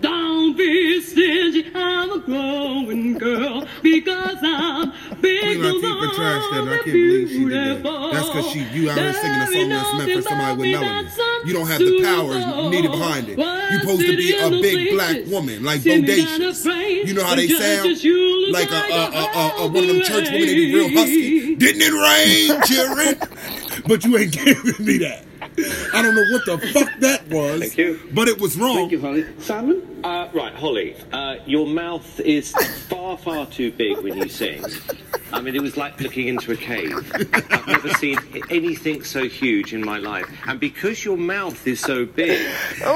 Don't be stingy, I'm a growing girl because I'm big Queen Latifah trashed that, and I can't believe she did that. That's because she, you out here singing a song that's meant for somebody with melanin. You don't have the power needed behind it. You're supposed to be a big black woman, like bodacious. You know how they sound? Like a, a, a, a, a one of them church women, they be real husky. Didn't it rain, children? But you ain't giving me that. I don't know what the fuck that was. Thank you. But it was wrong. Thank you, Holly. Simon? Uh, right, Holly, uh, your mouth is far, far too big when you sing. I mean, it was like looking into a cave. I've never seen anything so huge in my life. And because your mouth is so big,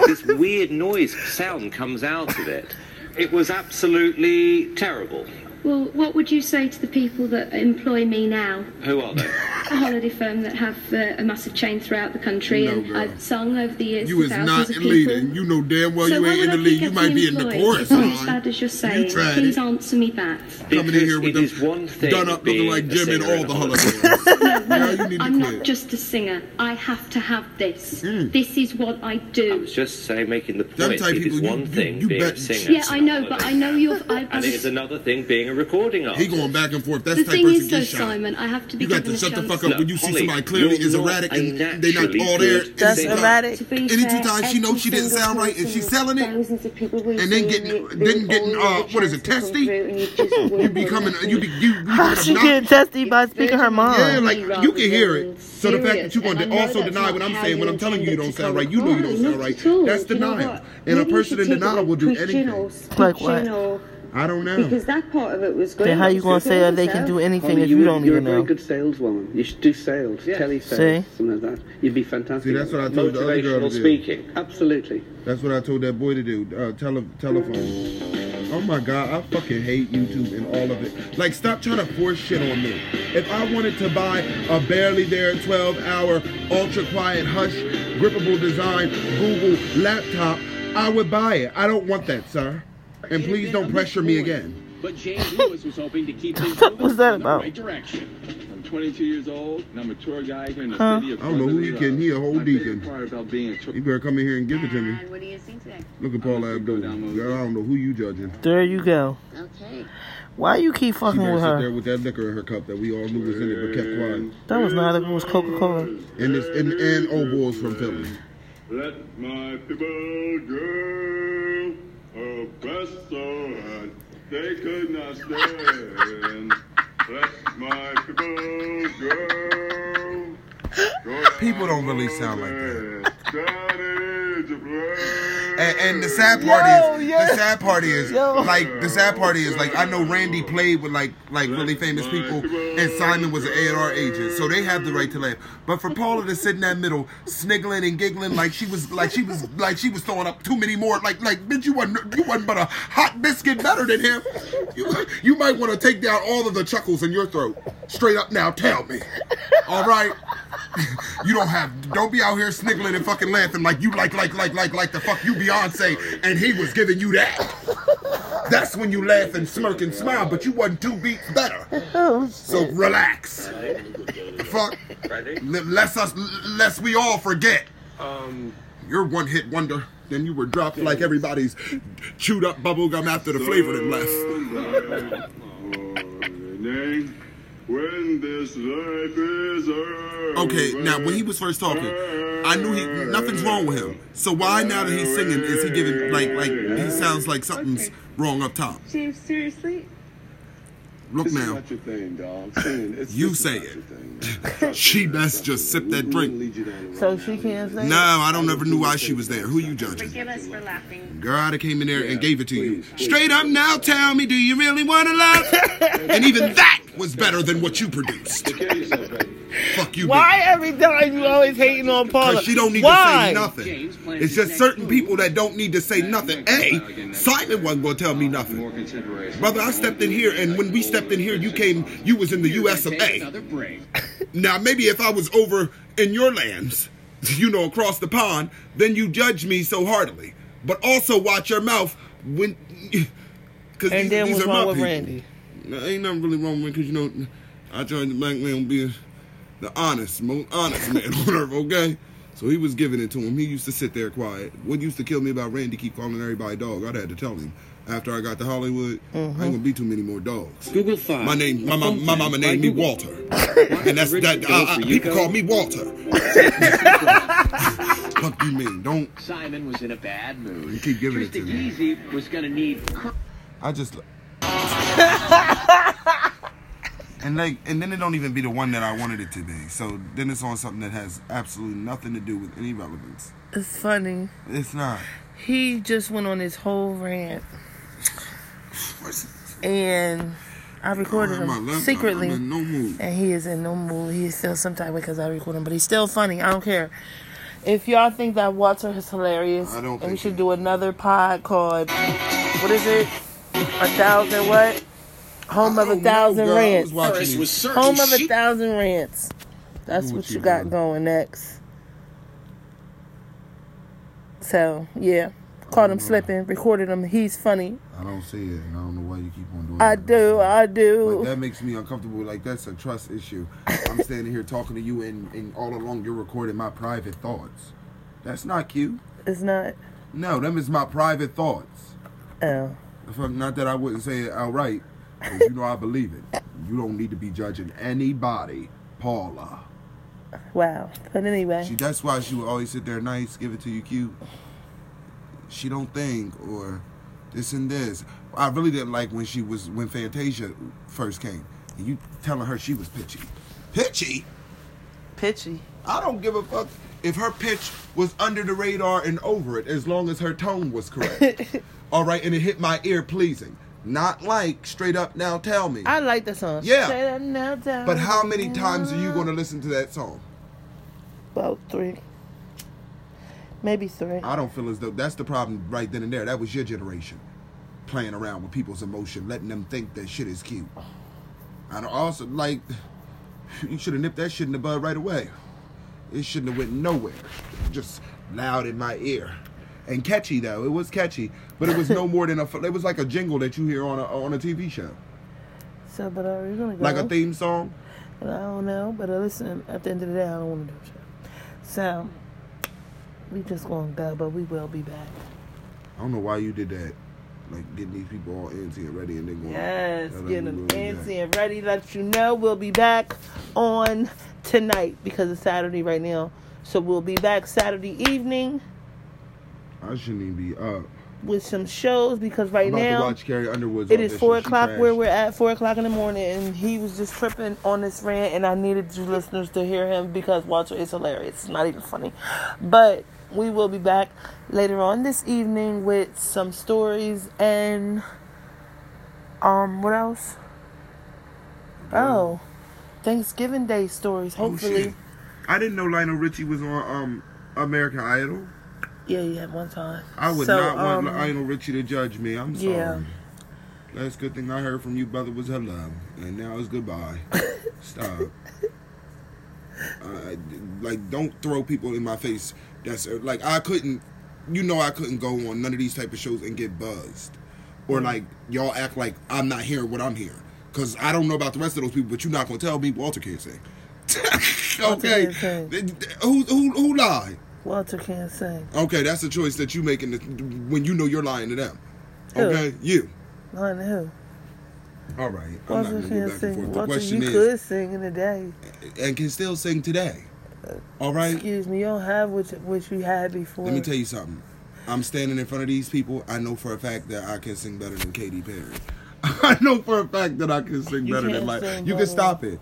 this weird noise sound comes out of it. It was absolutely terrible. Well, what would you say to the people that employ me now? Who are they? A holiday firm that have uh, a massive chain throughout the country, No, and girl. I've sung over the years You to is not of in people. leading. You know damn well so you ain't in the lead. You might be in the employed chorus if I'm as line. bad as you're saying. tried Please it. answer me that. Coming in here with Because it is one thing done up looking being like a Jim and singer all the a holidays. Girl, you need I'm not just a singer. I have to have this. Mm. This is what I I do. was just saying, making the Them point. type It is people, you- one thing being a singer. Yeah, I know, but I know you're. I, I And it is another thing being a recording artist. He going back and forth. That's the the thing person is, though. Simon, I have to be You got given to a shut the chance. Fuck up when you see somebody clearly is erratic and they not all there. good Just singer. erratic. To be And fair, she knows she didn't sound right and she's selling it, thousands of people we and then getting- then getting, uh, what is it, chance to come testy? you just becoming you be you, you How she getting testy by speaking her mind? Yeah, like you can hear it. So the fact that you going to also deny what I'm saying when I'm telling you you don't sound right, you know you don't sound right. That's You denial. And a person in denial will do anything. Like what? Speaking or- I don't know. Because that part of it was great. Then how you gonna say they can do anything Holly, if you are- don't you're even a very good saleswoman. You should do sales, telly See? sales, something like that. You'd be fantastic. See, that's what I told the other girl to Motivational do. speaking. Absolutely. That's what I told that boy to do. Uh, tele- telephone. Oh my god, I fucking hate YouTube and all of it. Like, stop trying to force shit on me. If I wanted to buy a barely there 12 hour ultra quiet hush grippable design Google laptop, I would buy it. I don't want that, sir. And please don't pressure me again. But James Lewis was hoping to keep things What moving was that in about? the right direction. I'm 22 years old, and I'm a tour guide here in the Huh? city of I don't know who you can. He a whole deacon. part about being a tour You better come in here and give it to me. what do you think today? Look at Paula Abdul. Girl, I don't know who you judging. There you go. Okay. Why you keep She fucking better with sit there with that liquor in her cup that we all knew was in it but kept quiet. That was not. It was Coca Cola. And this and, and old boys from Philly. Let my people go oppressed so hard they could not stand. Let my people go. go People don't really sound like that. That is a plan. And, and the sad part Yo, is, yeah. the sad part is, Yo. like the sad part is, like I know Randy played with like like really famous people, and Simon was an A and R agent, so they have the right to laugh. But for Paula to sit in that middle, sniggling and giggling like she was like she was like she was throwing up too many more, like like bitch, you wasn't you wasn't but a hot biscuit better than him. You, you might want to take down all of the chuckles in your throat. Straight up now, tell me. All right. You don't have don't be out here sniggling and fucking laughing like you like like like like like the fuck you Beyonce and he was giving you that. That's when you laugh and smirk and smile, but you wasn't two beats better. So relax. Fuck. Lest us lest we all forget. Um, You're one hit wonder. Then you were dropped like everybody's chewed up bubble gum after the flavor them left. When this life is over. Okay, now when he was first talking, I knew he nothing's wrong with him. So why now that he's singing is he giving like like he sounds like something's wrong up top? James, seriously? Look This is now, not your thing, dog. Singing, it's You just say not it. thing. she best just sip that drink. Lead you down the So she can't say. No, I don't ever knew why she was there. Who you judging? Forgive us for laughing. Girl, I'd came in there and gave it to you. Straight up now, tell me, do you really want to love? and even that was better than what you produced. Kill yourself, baby. Fuck you, Why every time you always hating on Paula? Because she don't need Why? to say nothing. It's just certain people that don't need to say nothing. A, Simon wasn't going to tell me nothing. Brother, I stepped in here, and when we stepped in here, you came, you was in the U.S. of A. Another break. Now, maybe if I was over in your lands, you know, across the pond, then you judge me so heartily. But also watch your mouth when. Cause And these, then these what's are my wrong with people. Randy? No, ain't nothing really wrong with because you know, I tried the black man to be the honest, most honest man on earth. Okay, So he was giving it to him. He used to sit there quiet. What used to kill me about Randy keep calling everybody dog? I'd had to tell him. After I got to Hollywood, I ain't mm-hmm. gonna be too many more dogs. Google Fi. My name, my, A my, phone my mama by named me Google. Walter, and that's that. go I, I, people call me Walter. Fuck you mean? Don't Simon was in a bad mood. You keep giving it to me. Yeezy was gonna need. I just. and like, and then it don't even be the one that I wanted it to be. So then it's on something that has absolutely nothing to do with any relevance. It's funny. It's not. He just went on his whole rant, and I recorded him secretly. No. And he is in no mood. He still some type because I record him, but he's still funny. I don't care. If y'all think that Walter is hilarious, I don't and we should do another pod called what is it? A thousand what? Home of a know, thousand girl. Rants. watching Paris it. was certain Home of a thousand rants. That's what, you you got going next. So yeah, caught him Mm-hmm. slipping. Recorded him. He's funny. I don't see it, and I don't know why you keep on doing it. I it. do. I do. that makes me uncomfortable. Like that's a trust issue. I'm standing here talking to you, and, and all along you're recording my private thoughts. That's not cute. It's not. No, them is my private thoughts. Oh. Not that I wouldn't say it outright, 'cause you know I believe it. You don't need to be judging anybody, Paula. Wow. But anyway. She, that's why she would always sit there nice, give it to you cute. She don't think or this and this. I really didn't like when she was when Fantasia first came. And you telling her she was pitchy. Pitchy? Pitchy. I don't give a fuck if her pitch was under the radar and over it as long as her tone was correct. All right, and it hit my ear pleasing. Not like straight up now tell me. I like the song. Yeah. Straight up, now. But how many times are you going to listen to that song? About three. Maybe three. I don't feel as though that's the problem right then and there. That was your generation playing around with people's emotion, letting them think that shit is cute. And also, like, you should have nipped that shit in the bud right away. It shouldn't have went nowhere. Just loud in my ear. And catchy though, it was catchy, but it was no more than a. It was like a jingle that you hear on a on a TV show, So, but are we gonna go? like a theme song. I don't know, but uh, listen. At the end of the day, I don't want to do a show. So, we just gonna go, but we will be back. I don't know why you did that, like getting these people all antsy and ready, and then going. Yes, "Tell getting them antsy and ready. Let you know we'll be back on tonight because it's Saturday right now. So we'll be back Saturday evening I shouldn't even be up. with some shows because right now to watch Carrie Underwood's It is four o'clock where we're at, four o'clock in the morning, and he was just tripping on this rant, and I needed you listeners to hear him because Walter is hilarious. It's not even funny. But we will be back later on this evening with some stories and um what else? Oh. Thanksgiving Day stories, Oh, hopefully. shit. I didn't know Lionel Richie was on um American Idol. Yeah, yeah, one time. I would So, not want um, Lionel Richie to judge me. I'm sorry. Yeah. Last good thing I heard from you, brother, was hello, and now it's goodbye. Stop. Uh, like, don't throw people in my face. That's uh, like I couldn't. You know, I couldn't go on none of these type of shows and get buzzed, or like y'all act like I'm not hearing what I'm hearing. Cause I don't know about the rest of those people, but you're not gonna tell me Walter can't sing. okay, can't sing. who who who lied? Walter can't sing. Okay, that's a choice that you make in the, when you know you're lying to them. Who? Okay, you. Lying to who? All right, I'm not Walter gonna go can't back and sing. forth. The Walter, question you is, could sing in the day. and can still sing today. All right. Excuse me, you don't have what you, what you had before. Let me tell you something. I'm standing in front of these people. I know for a fact that I can sing better than Katy Perry. I know for a fact that I can sing You better than sing You can stop it,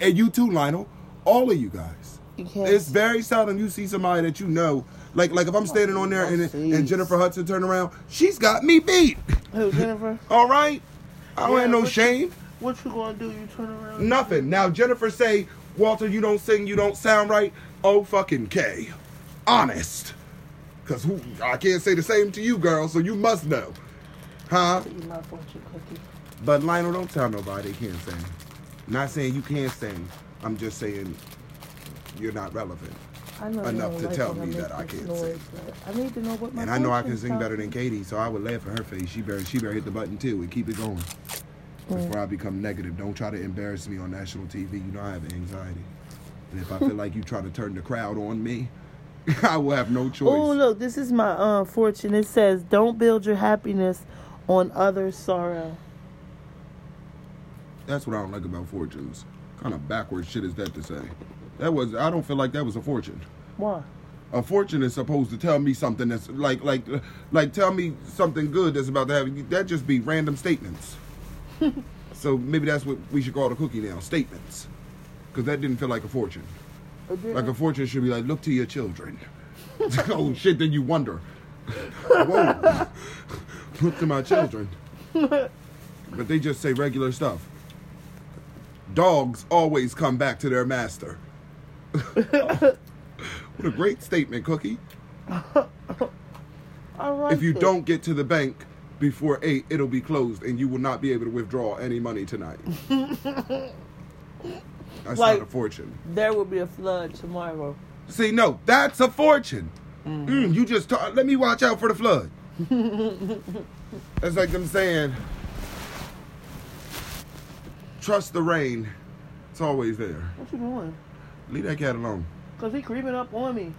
and you too, Lionel. All of you guys. Can't. It's very seldom you see somebody that you know. Like like if I'm standing on there and, and Jennifer Hudson turn around, she's got me beat. Who, Jennifer? All right. I don't Yeah, have no what you- shame. What you gonna do? You turn around? Nothing. Now Jennifer say, Walter, you don't sing, you don't sound right. Oh fucking K. Honest. Cause who I can't say the same to you, girl, so you must know. Huh? Eat my fortune cookie. But Lionel, don't tell nobody they can't sing. Not saying you can't sing. I'm just saying you're not relevant. Enough to tell me that I can't noise, sing. I need to know what my And I know I can sing better than. Katy, so I would laugh in her face. She better she better hit the button too and keep it going. Before I become negative. Don't try to embarrass me on national TV. You know I have anxiety. And if I feel like you try to turn the crowd on me, I will have no choice. Oh, look, this is my uh, fortune. It says, "Don't build your happiness on others' sorrow." That's what I don't like about fortunes. Kind of backwards shit is that to say? That was I don't feel like that was a fortune. Why? A fortune is supposed to tell me something that's like like like tell me something good that's about to happen. That just be random statements. so maybe that's what we should call the cookie now, statements. Because that didn't feel like a fortune. Like a fortune should be like, look to your children. oh shit, then you wonder. Whoa. look to my children. But they just say regular stuff. Dogs always come back to their master. what a great statement, Cookie. Like If you it. don't get to the bank before 8, it'll be closed and you will not be able to withdraw any money tonight. That's Like- not a fortune. there will be a flood tomorrow. See, no, that's a fortune. Mm, you just ta- let me watch out for the flood. That's like them saying, trust the rain. It's always there. What you doing? Leave that cat alone. Cause he creeping up on me.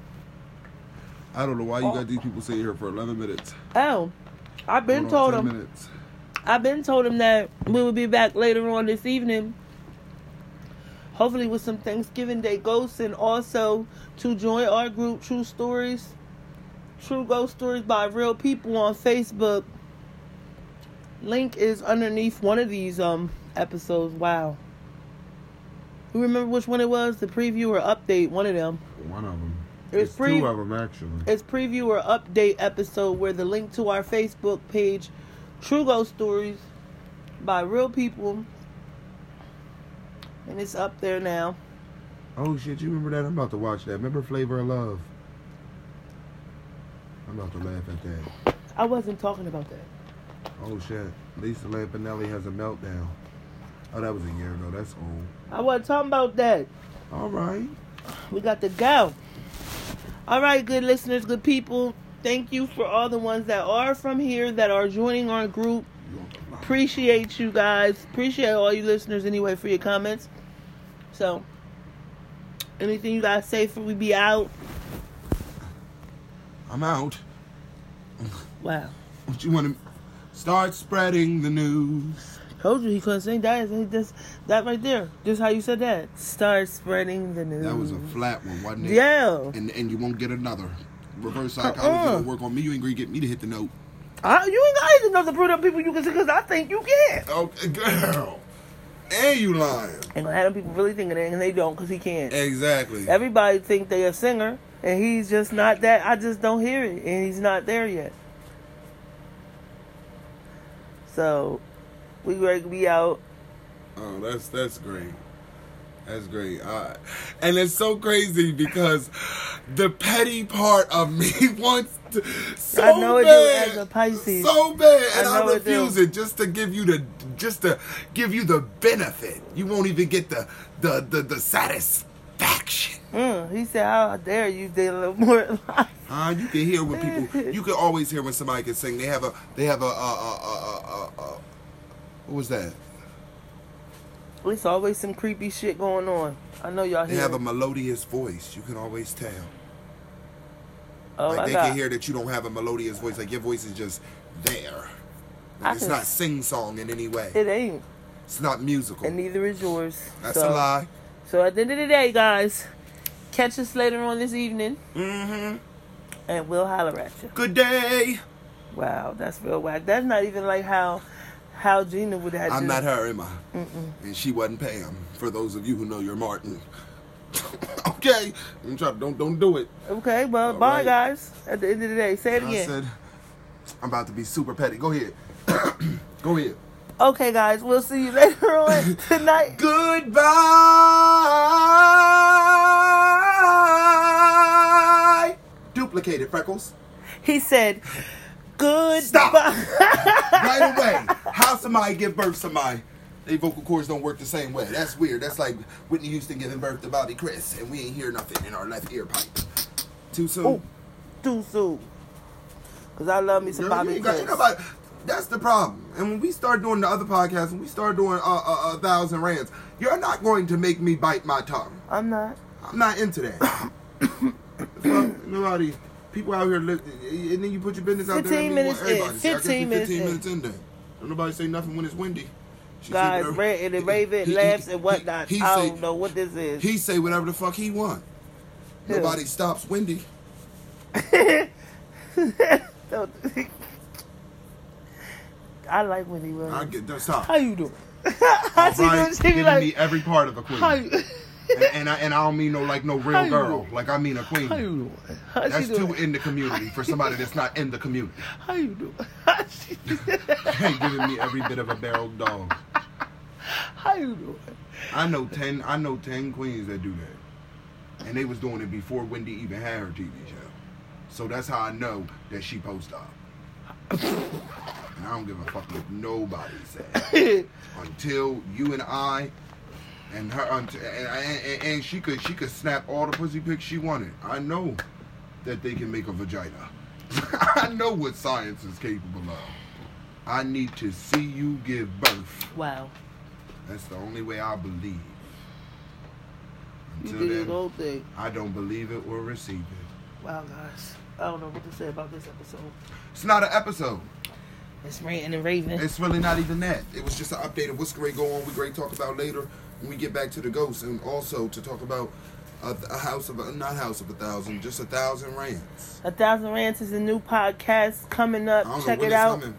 I don't know why you got these people sitting here for 11 minutes. Oh, I've been told him. minutes. I've been told him that we will be back later on this evening. Hopefully with some Thanksgiving Day ghosts and also to join our group True Stories. True Ghost Stories by Real People on Facebook. Link is underneath one of these um episodes. Wow. You remember which one it was? The preview or update, one of them. One of them. It's It's free- two of them, actually. It's preview or update episode where the link to our Facebook page, True Ghost Stories by Real People, and it's up there now. Oh shit, you remember that? I'm about to watch that. Remember Flavor of Love? I'm about to laugh at that. I wasn't talking about that. Oh shit. Lisa Lampanelli has a meltdown. Oh, that was a year ago. That's old. I wasn't talking about that. All right. We got to go. All right, good listeners, good people. Thank you for all the ones that are from here that are joining our group. Appreciate you guys. Appreciate all you listeners anyway for your comments. So, anything you guys say for we be out? I'm out. Wow. What you want to start spreading the news? Told you he couldn't sing that. He just that right there. Just how you said that. Start spreading the news. That was a flat one, wasn't it? Yeah. And and you won't get another. Reverse uh-uh. psychology Uh-uh. will work on me. You ain't gonna get me to hit the note. I, you ain't got enough to prove people you can see because I think you can. Okay, girl. And you lying. And gonna have them people really thinking it and they don't because he can't. Exactly. Everybody think they a singer and he's just not that. I just don't hear it and he's not there yet. So we to be out. Oh, that's that's great. That's great. Uh, and it's so crazy because the petty part of me wants to so I know it do bad, as a Pisces. so bad, and I I, know it refuse it, just to give you the just to give you the benefit. You won't even get the the the, the satisfaction. Mm, he said, "How dare you did a little more life." Uh, you can hear when people. You can always hear when somebody can sing. They have a. They have a. Uh, uh, uh, uh, uh, what was that? There's always some creepy shit going on. I know y'all They have a melodious voice. You can always tell. oh, like I they got. can hear that you don't have a melodious voice. Like your voice is just there. Like it's can- not sing song in any way. It ain't, It's not musical. and neither is yours. That's so, a lie. So at the end of the day, guys, catch us later on this evening, Mm-hmm. and we'll holler at you. Good day. Wow, that's real whack. That's not even like how how Gina would have. I'm not her, am I? Mm-mm. And she wasn't Pam. For those of you who know you're Martin. okay. I'm trying. Don't don't do it. Okay, well, All bye, right. guys. At the end of the day, say it I again. said I'm about to be super petty. Go ahead. Go ahead. okay, guys, we'll see you later on tonight. Goodbye. Duplicated freckles. He said, "Good." Stop. right away. How somebody give birth to somebody? They vocal cords don't work the same way. That's weird. That's like Whitney Houston giving birth to Bobby Chris, and we ain't hear nothing in our left ear pipe. Too soon. Oh, too soon. Cause I love me some Girl, Bobby Chris. nobody- that's the problem. And when we start doing the other podcasts, and we start doing uh, uh, a thousand rands, you're not going to make me bite my tongue. I'm not. I'm not into that. Nobody. People out here, live, and then you put your business out there. 15 and minutes everybody in. I guess 15 you minutes 15 minutes in there. Don't nobody say nothing when it's windy. She Guys, whatever- and the Raven he- he- laughs and whatnot. he I say- don't know what this is. He say whatever the fuck he want. Who? Nobody stops Wendy. I like Wendy I get that. Stop. How you doing? How she O'Brien doing? She be like, me every part of a queen. and, and I and I don't mean no like no real girl. Like I mean a queen. how you doing? How That's doing? too in the community for somebody that's not in the community. How you doing? How, she, Ain't giving me every bit of a barrel dog. how you doing? I know ten. I know ten queens that do that, and they was doing it before Wendy even had her TV show. So that's how I know that she post up. and I don't give a fuck what nobody says until you and I and her and, and, and she could she could snap all the pussy pics she wanted. I know that they can make a vagina. I know what science is capable of. I need to see you give birth. Wow. That's the only way I believe. You Until did the then, whole thing. I don't believe it or receive it. Wow, guys. I don't know what to say about this episode. It's not an episode. It's ranting and raving. It's really not even that. It was just an update of what's great going on. We great talk about later when we get back to the ghosts, and also to talk about a, a house of a, not house of a thousand, just a thousand rants. A Thousand Rants is a new podcast coming I up. don't Check know when it it's out. coming.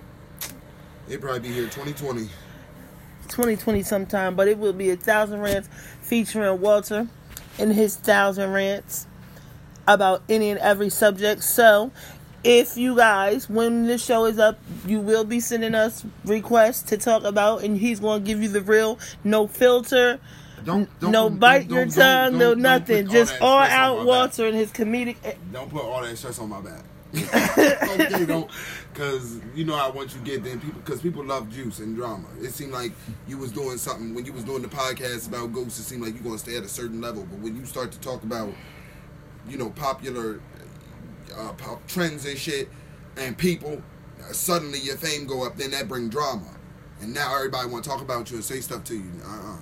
It probably be here 2020. 2020 sometime, but it will be a thousand rants featuring Walter and his thousand rants about any and every subject. So, if you guys, when the show is up, you will be sending us requests to talk about, and he's going to give you the real, no filter, Don't, don't no bite don't- your tongue, no nothing, just that all out. Walter and his comedic. Don't put all that stress on my back. okay, don't, because you know how once you get then people, because people love juice and drama. It seemed like you was doing something when you was doing the podcast about ghosts. It seemed like you gonna stay at a certain level, but when you start to talk about, you know, popular uh, trends and shit, and people, uh, suddenly your fame go up. Then that bring drama, and now everybody want to talk about you and say stuff to you. Uh-uh.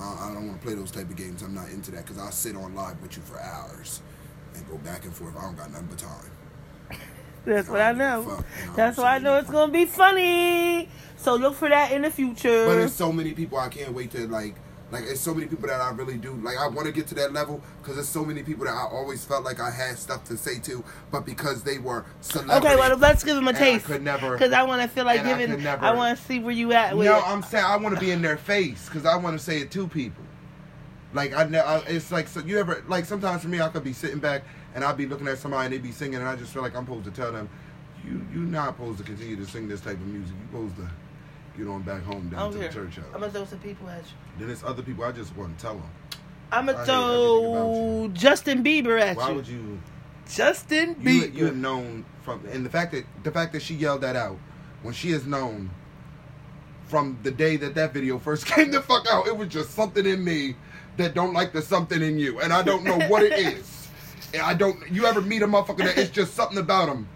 Uh, I don't want to play those type of games. I'm not into that because I'll sit on live with you for hours and go back and forth. I don't got nothing but time. That's what I know. Fuck, you know, That's why I know it's to be funny. So, look for that in the future. But there's so many people I can't wait to like. Like it's so many people that I really do like. I want to get to that level because there's so many people that I always felt like I had stuff to say to, but because they were celebrities. Okay, well, let's give him a taste. I could never. Because I want to feel like I giving. never- I want to see where you at with No, it. I'm saying I want to be in their face because I want to say it to people. Like I, I it's like so you ever like sometimes for me I could be sitting back and I'd be looking at somebody and they'd be singing and I just feel like I'm supposed to tell them, you you're not supposed to continue to sing this type of music. You're supposed to get on back home down I'm to here. the church house. I'm gonna throw some people at you. Then there's other people I just want to tell them. I'm gonna throw Justin Bieber at Why you. Why would you? Justin You Bieber. you have known from and the fact that the fact that she yelled that out when she has known from the day that that video first came the fuck out, it was just something in me that don't like the something in you, and I don't know what it is. And I don't. You ever meet a motherfucker that it's just something about him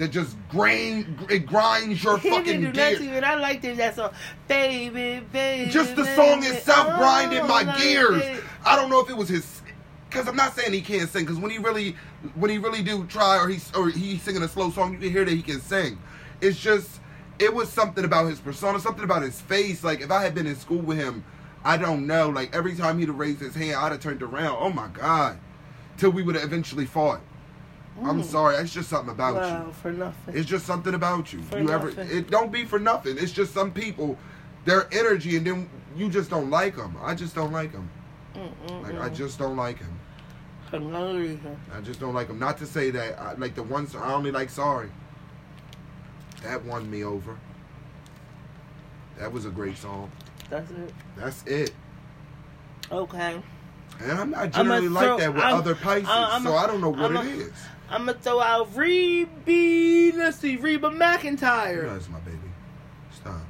that just grain it grinds your fucking didn't do nothing, gears. and I liked it. That song, baby, baby. Just the baby. song itself Oh, grinded my oh, like gears. it. I don't know if it was his, because I'm not saying he can't sing. Because when he really, when he really do try, or he's or he's singing a slow song, you can hear that he can sing. It's just, it was something about his persona, something about his face. Like if I had been in school with him, I don't know. Like every time he'd have raised his hand, I'd have turned around. Oh my god, till we would have eventually fought. I'm Mm. sorry, it's just something about you. Wow, for nothing. It's just something about you. For you ever? nothing. It don't be for nothing. It's just some people, their energy, and then you just don't like them. I just don't like them. Like I just don't like him. For no reason. I just don't like him. Not to say that I, like the ones I only like. Sorry, that won me over. That was a great song. That's it. That's it. Okay. And I'm not generally like throw- that with I'm- other Pisces, I'm- so I don't know what I'm- it is. I'm gonna throw out Reba. Let's see, Reba You McEntire. know, that's my baby. Stop.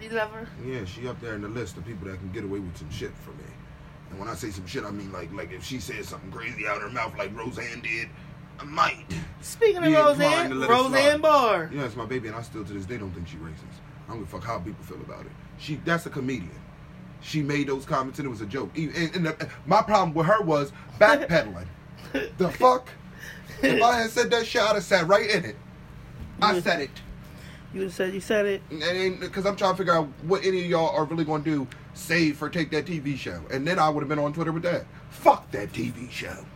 You love her? Yeah, she up there in the list of people that can get away with some shit for me. And when I say some shit, I mean like like if she says something crazy out of her mouth like Roseanne did, I might. Speaking of Roseanne, to let Roseanne slide. Barr. Yeah, it's my baby, and I still to this day don't think she racist. I don't give a fuck how people feel about it. She that's a comedian. She made those comments and it was a joke. E- And, and the, my problem with her was backpedaling. the fuck? If I had said that shit, I'd have sat right in it. I said it. You said you said it. Because I'm trying to figure out what any of y'all are really going to do, save for Take That TV show. And then I would have been on Twitter with that. Fuck that TV show.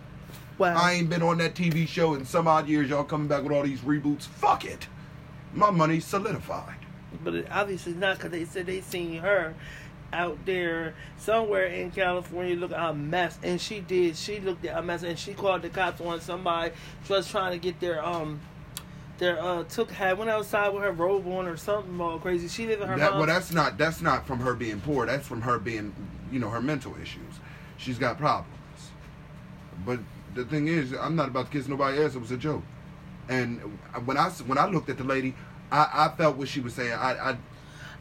Wow. I ain't been on that TV show in some odd years. Y'all coming back with all these reboots. Fuck it. My money's solidified. but it obviously not because they said they seen her out there somewhere in California looking a mess, and she did. She looked at a mess, and she called the cops on somebody was trying to get their um their uh took had went outside with her robe on or something all crazy. She live in her That, mom's well, that's not that's not from her being poor. That's from her being, you know, her mental issues. She's got problems. But the thing is, I'm not about to kiss nobody else. It was a joke. And when I when I looked at the lady, I, I felt what she was saying. I, I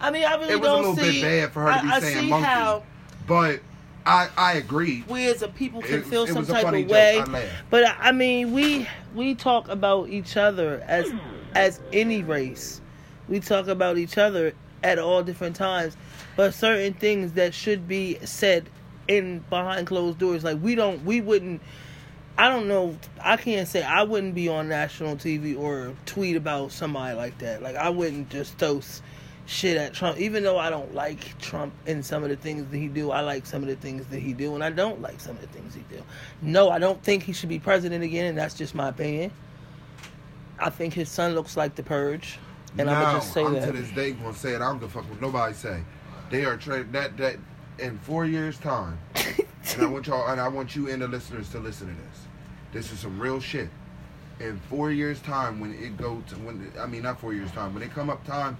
I mean, I really it was a don't little see. bit bad for her to be I, I saying monkey. how but I I agreed. we as a people can It- feel it some a type of joke. way. I. But I mean, we we talk about each other as as any race. We talk about each other at all different times, but certain things that should be said in behind closed doors, like we don't, we wouldn't. I don't know. I can't say I wouldn't be on national TV or tweet about somebody like that. Like I wouldn't just toast shit at Trump, even though I don't like Trump and some of the things that he do. I like some of the things that he do, and I don't like some of the things he do. No, I don't think he should be president again, and that's just my opinion. I think his son looks like the Purge, and now, I'm gonna just say I'm that. to this day gonna say it. I don't give a fuck what nobody say. They are tra- that that in four years time, and I want y'all and I want you and the listeners to listen to this. This is some real shit. In four years time, when it go to when I mean not four years time, when it come up time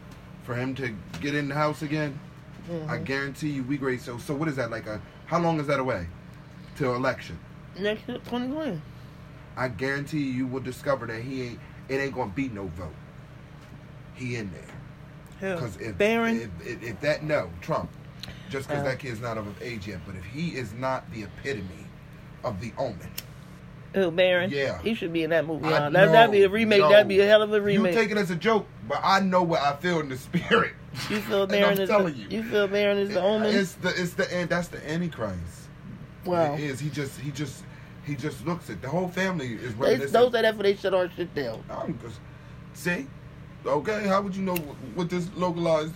for him to get in the house again, I Mhm. guarantee you we great. So so what is that like a? How long is that away? Till election. Next year, 2020. I guarantee you, you will discover that he ain't. It ain't gonna be no vote. He in there. Hell, Because if, Barron. if, if if that no Trump, just because Uh. that kid's not of age yet, but if he is not the epitome of the omen, Who, Barron? Yeah. He should be in that movie. I? That, that'd be a remake. yo, that'd be a hell of a remake. You take it as a joke, but I know what I feel in the spirit. You feel Barron I'm is telling the, you. you feel Barron is the omen. It's the it's the and that's the antichrist. wow. It is. He just he just he just looks at the whole family is reminiscent. those are that for they shut our shit down. I'm just see. Okay, how would you know what this localized?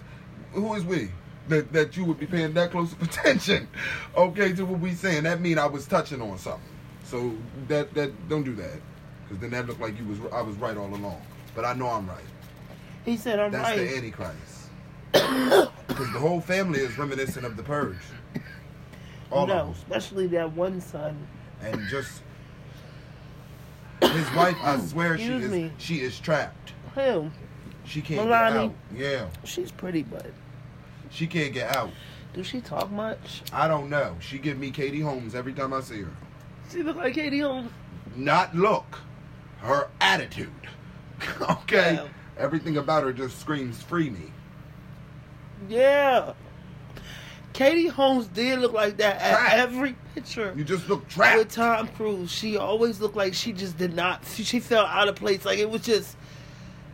Who is we? That that you would be paying that close of attention, okay, to what we saying? That mean I was touching on something. So that that don't do that, because then that looked like you was I was right all along. But I know I'm right. He said, "I'm That's the. Antichrist. Because the whole family is reminiscent of the purge. All no, especially that one son. And just his wife, I swear she is me. she is trapped. Who? She can't Melania. get out. Yeah. She's pretty, but She can't get out. do she talk much? I don't know. She give me Katie Holmes every time I see her. She look like Katie Holmes. Not look, her attitude. okay, Yeah. Everything about her just screams free me. Yeah. Katie Holmes did look like that at Trapped. every picture. You just look trapped. with. Tom Cruise, she always looked like she just did not. She, she felt out of place. Like it was just,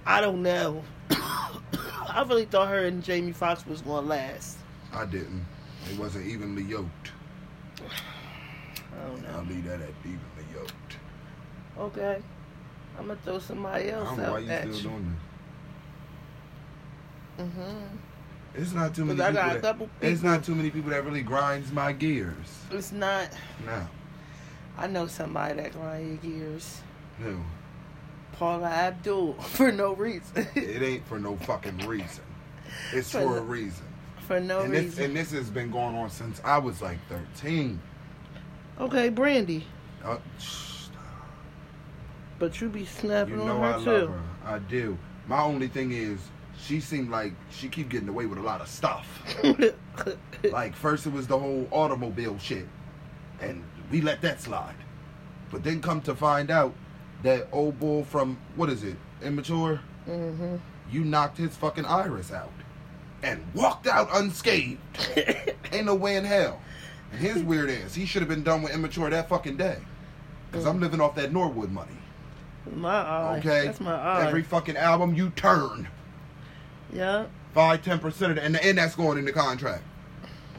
I don't know. I really thought her and Jamie Foxx was gonna last. I didn't. It wasn't evenly yoked. I don't I'll know. leave that at evenly yoked. Okay, I'm gonna throw somebody I else don't know why out you at you. Doing hmm. It's not too many I got a that, couple It's not too many people that really grinds my gears. It's not. No. I know somebody that grinds your gears. No. Paula Abdul for no reason. It ain't for no fucking reason. It's For for a reason. for no and this reason. and this has been going on since I was like 13. okay, Brandy. Uh, But you be snapping you know on I her love too. her. I do. My only thing is, she seemed like she keep getting away with a lot of stuff. like first it was the whole automobile shit, and we let that slide. But then come to find out that old bull from what is it, immature? hmm You knocked his fucking iris out, and walked out unscathed. Ain't no way in hell. And his weird ass, he should have been done with immature that fucking day. Cause I'm living off that Norwood money. My eye. Okay? That's my eye. Every fucking album you turn, yeah. five, ten percent of it, and, and that's going in the contract.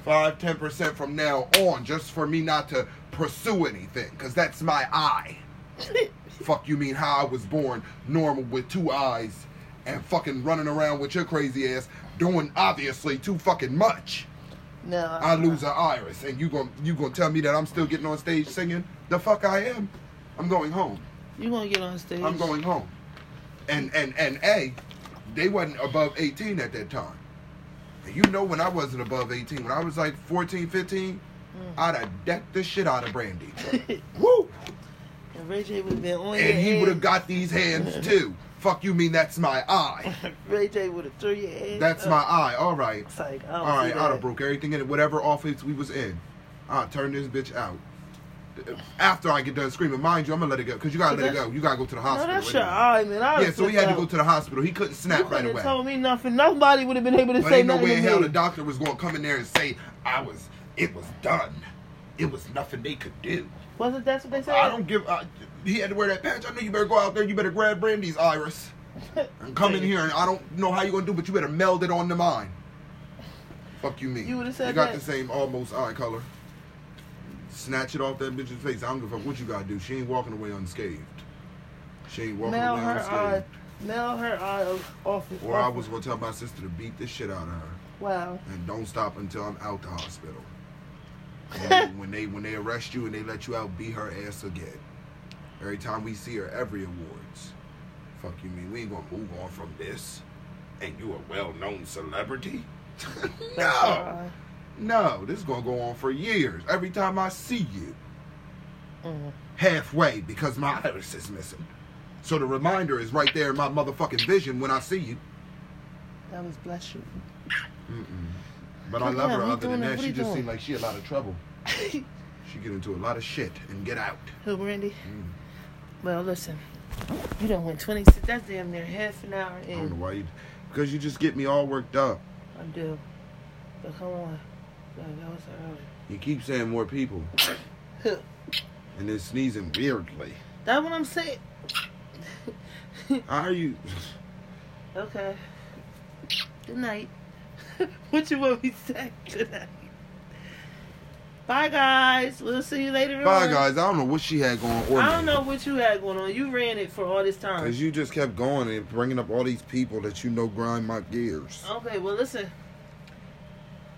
Five, ten percent from now on, just for me not to pursue anything, cause that's my eye. Fuck you mean how I was born normal with two eyes and fucking running around with your crazy ass doing obviously too fucking much. No, I lose an iris and you gon' you gonna tell me that I'm still getting on stage singing? The fuck I am. I'm going home. You gonna get on stage? I'm going home. And and and A, they wasn't above 18 at that time. And you know when I wasn't above 18, when I was like 14, 15, mm. I'd have decked the shit out of Brandy. Woo! And Ray J would have been on your And he would have got these hands too. Fuck you mean that's my eye. Ray J would have threw your head. That's up. my eye. All right. It's like, I All right, I'd have broke everything in it, whatever office we was in. I'll turn this bitch out. After I get done screaming, mind you, I'm gonna let it go because you gotta let it go. You gotta go to the No, hospital. that's your eye, man. I Yeah, so he had to go to the hospital. He couldn't You snap right couldn't away. told me nothing. Nobody would have been able to But say ain't no way in hell me. the doctor was gonna come in there and say I was. It was done. It was nothing they could do. Wasn't that what they said? I don't give. I, he had to wear that patch. I know you better go out there. You better grab Brandy's iris and come in here. And I don't know how you're gonna do, but you better meld it on to mine. Fuck you, me. You would've said You got that. the same almost eye color. Snatch it off that bitch's face. I don't give a fuck what you gotta do. She ain't walking away unscathed. She ain't walking Mail away her uh, unscathed. eye. Mail her eye off. Or I was gonna tell my sister to beat the shit out of her Wow. and don't stop until I'm out the hospital. When they, when they when they arrest you and they let you out, beat her ass again. Every time we see her, every awards. Fuck you mean we ain't gonna move on from this? And you a well-known celebrity? no, no. This is gonna go on for years. Every time I see you, Mm. halfway because my iris is missing. So the reminder is right there in my motherfucking vision when I see you. That was bless you. But I love her. Other than that, she just seemed like she a lot of trouble. she get into a lot of shit and get out. Who, Brandy? Mm. Well, listen. You don't went 26. That's damn near half an hour in. I don't know why you, because you just get me all worked up. I do. But come on. Early. Uh, you keep saying more people, and then sneezing weirdly. That's what I'm saying. How are you? Okay. Good night. what you want me to say? Good night. Bye, guys. We'll see you later Bye, on. guys. I don't know what she had going on. I don't know what you had going on. You ran it for all this time. Because you just kept going and bringing up all these people that you know grind my gears. Okay, well, listen.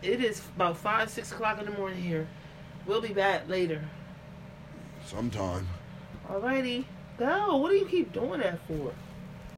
It is about 5, 6 o'clock in the morning here. We'll be back later. Sometime. Alrighty. Go. What do you keep doing that for?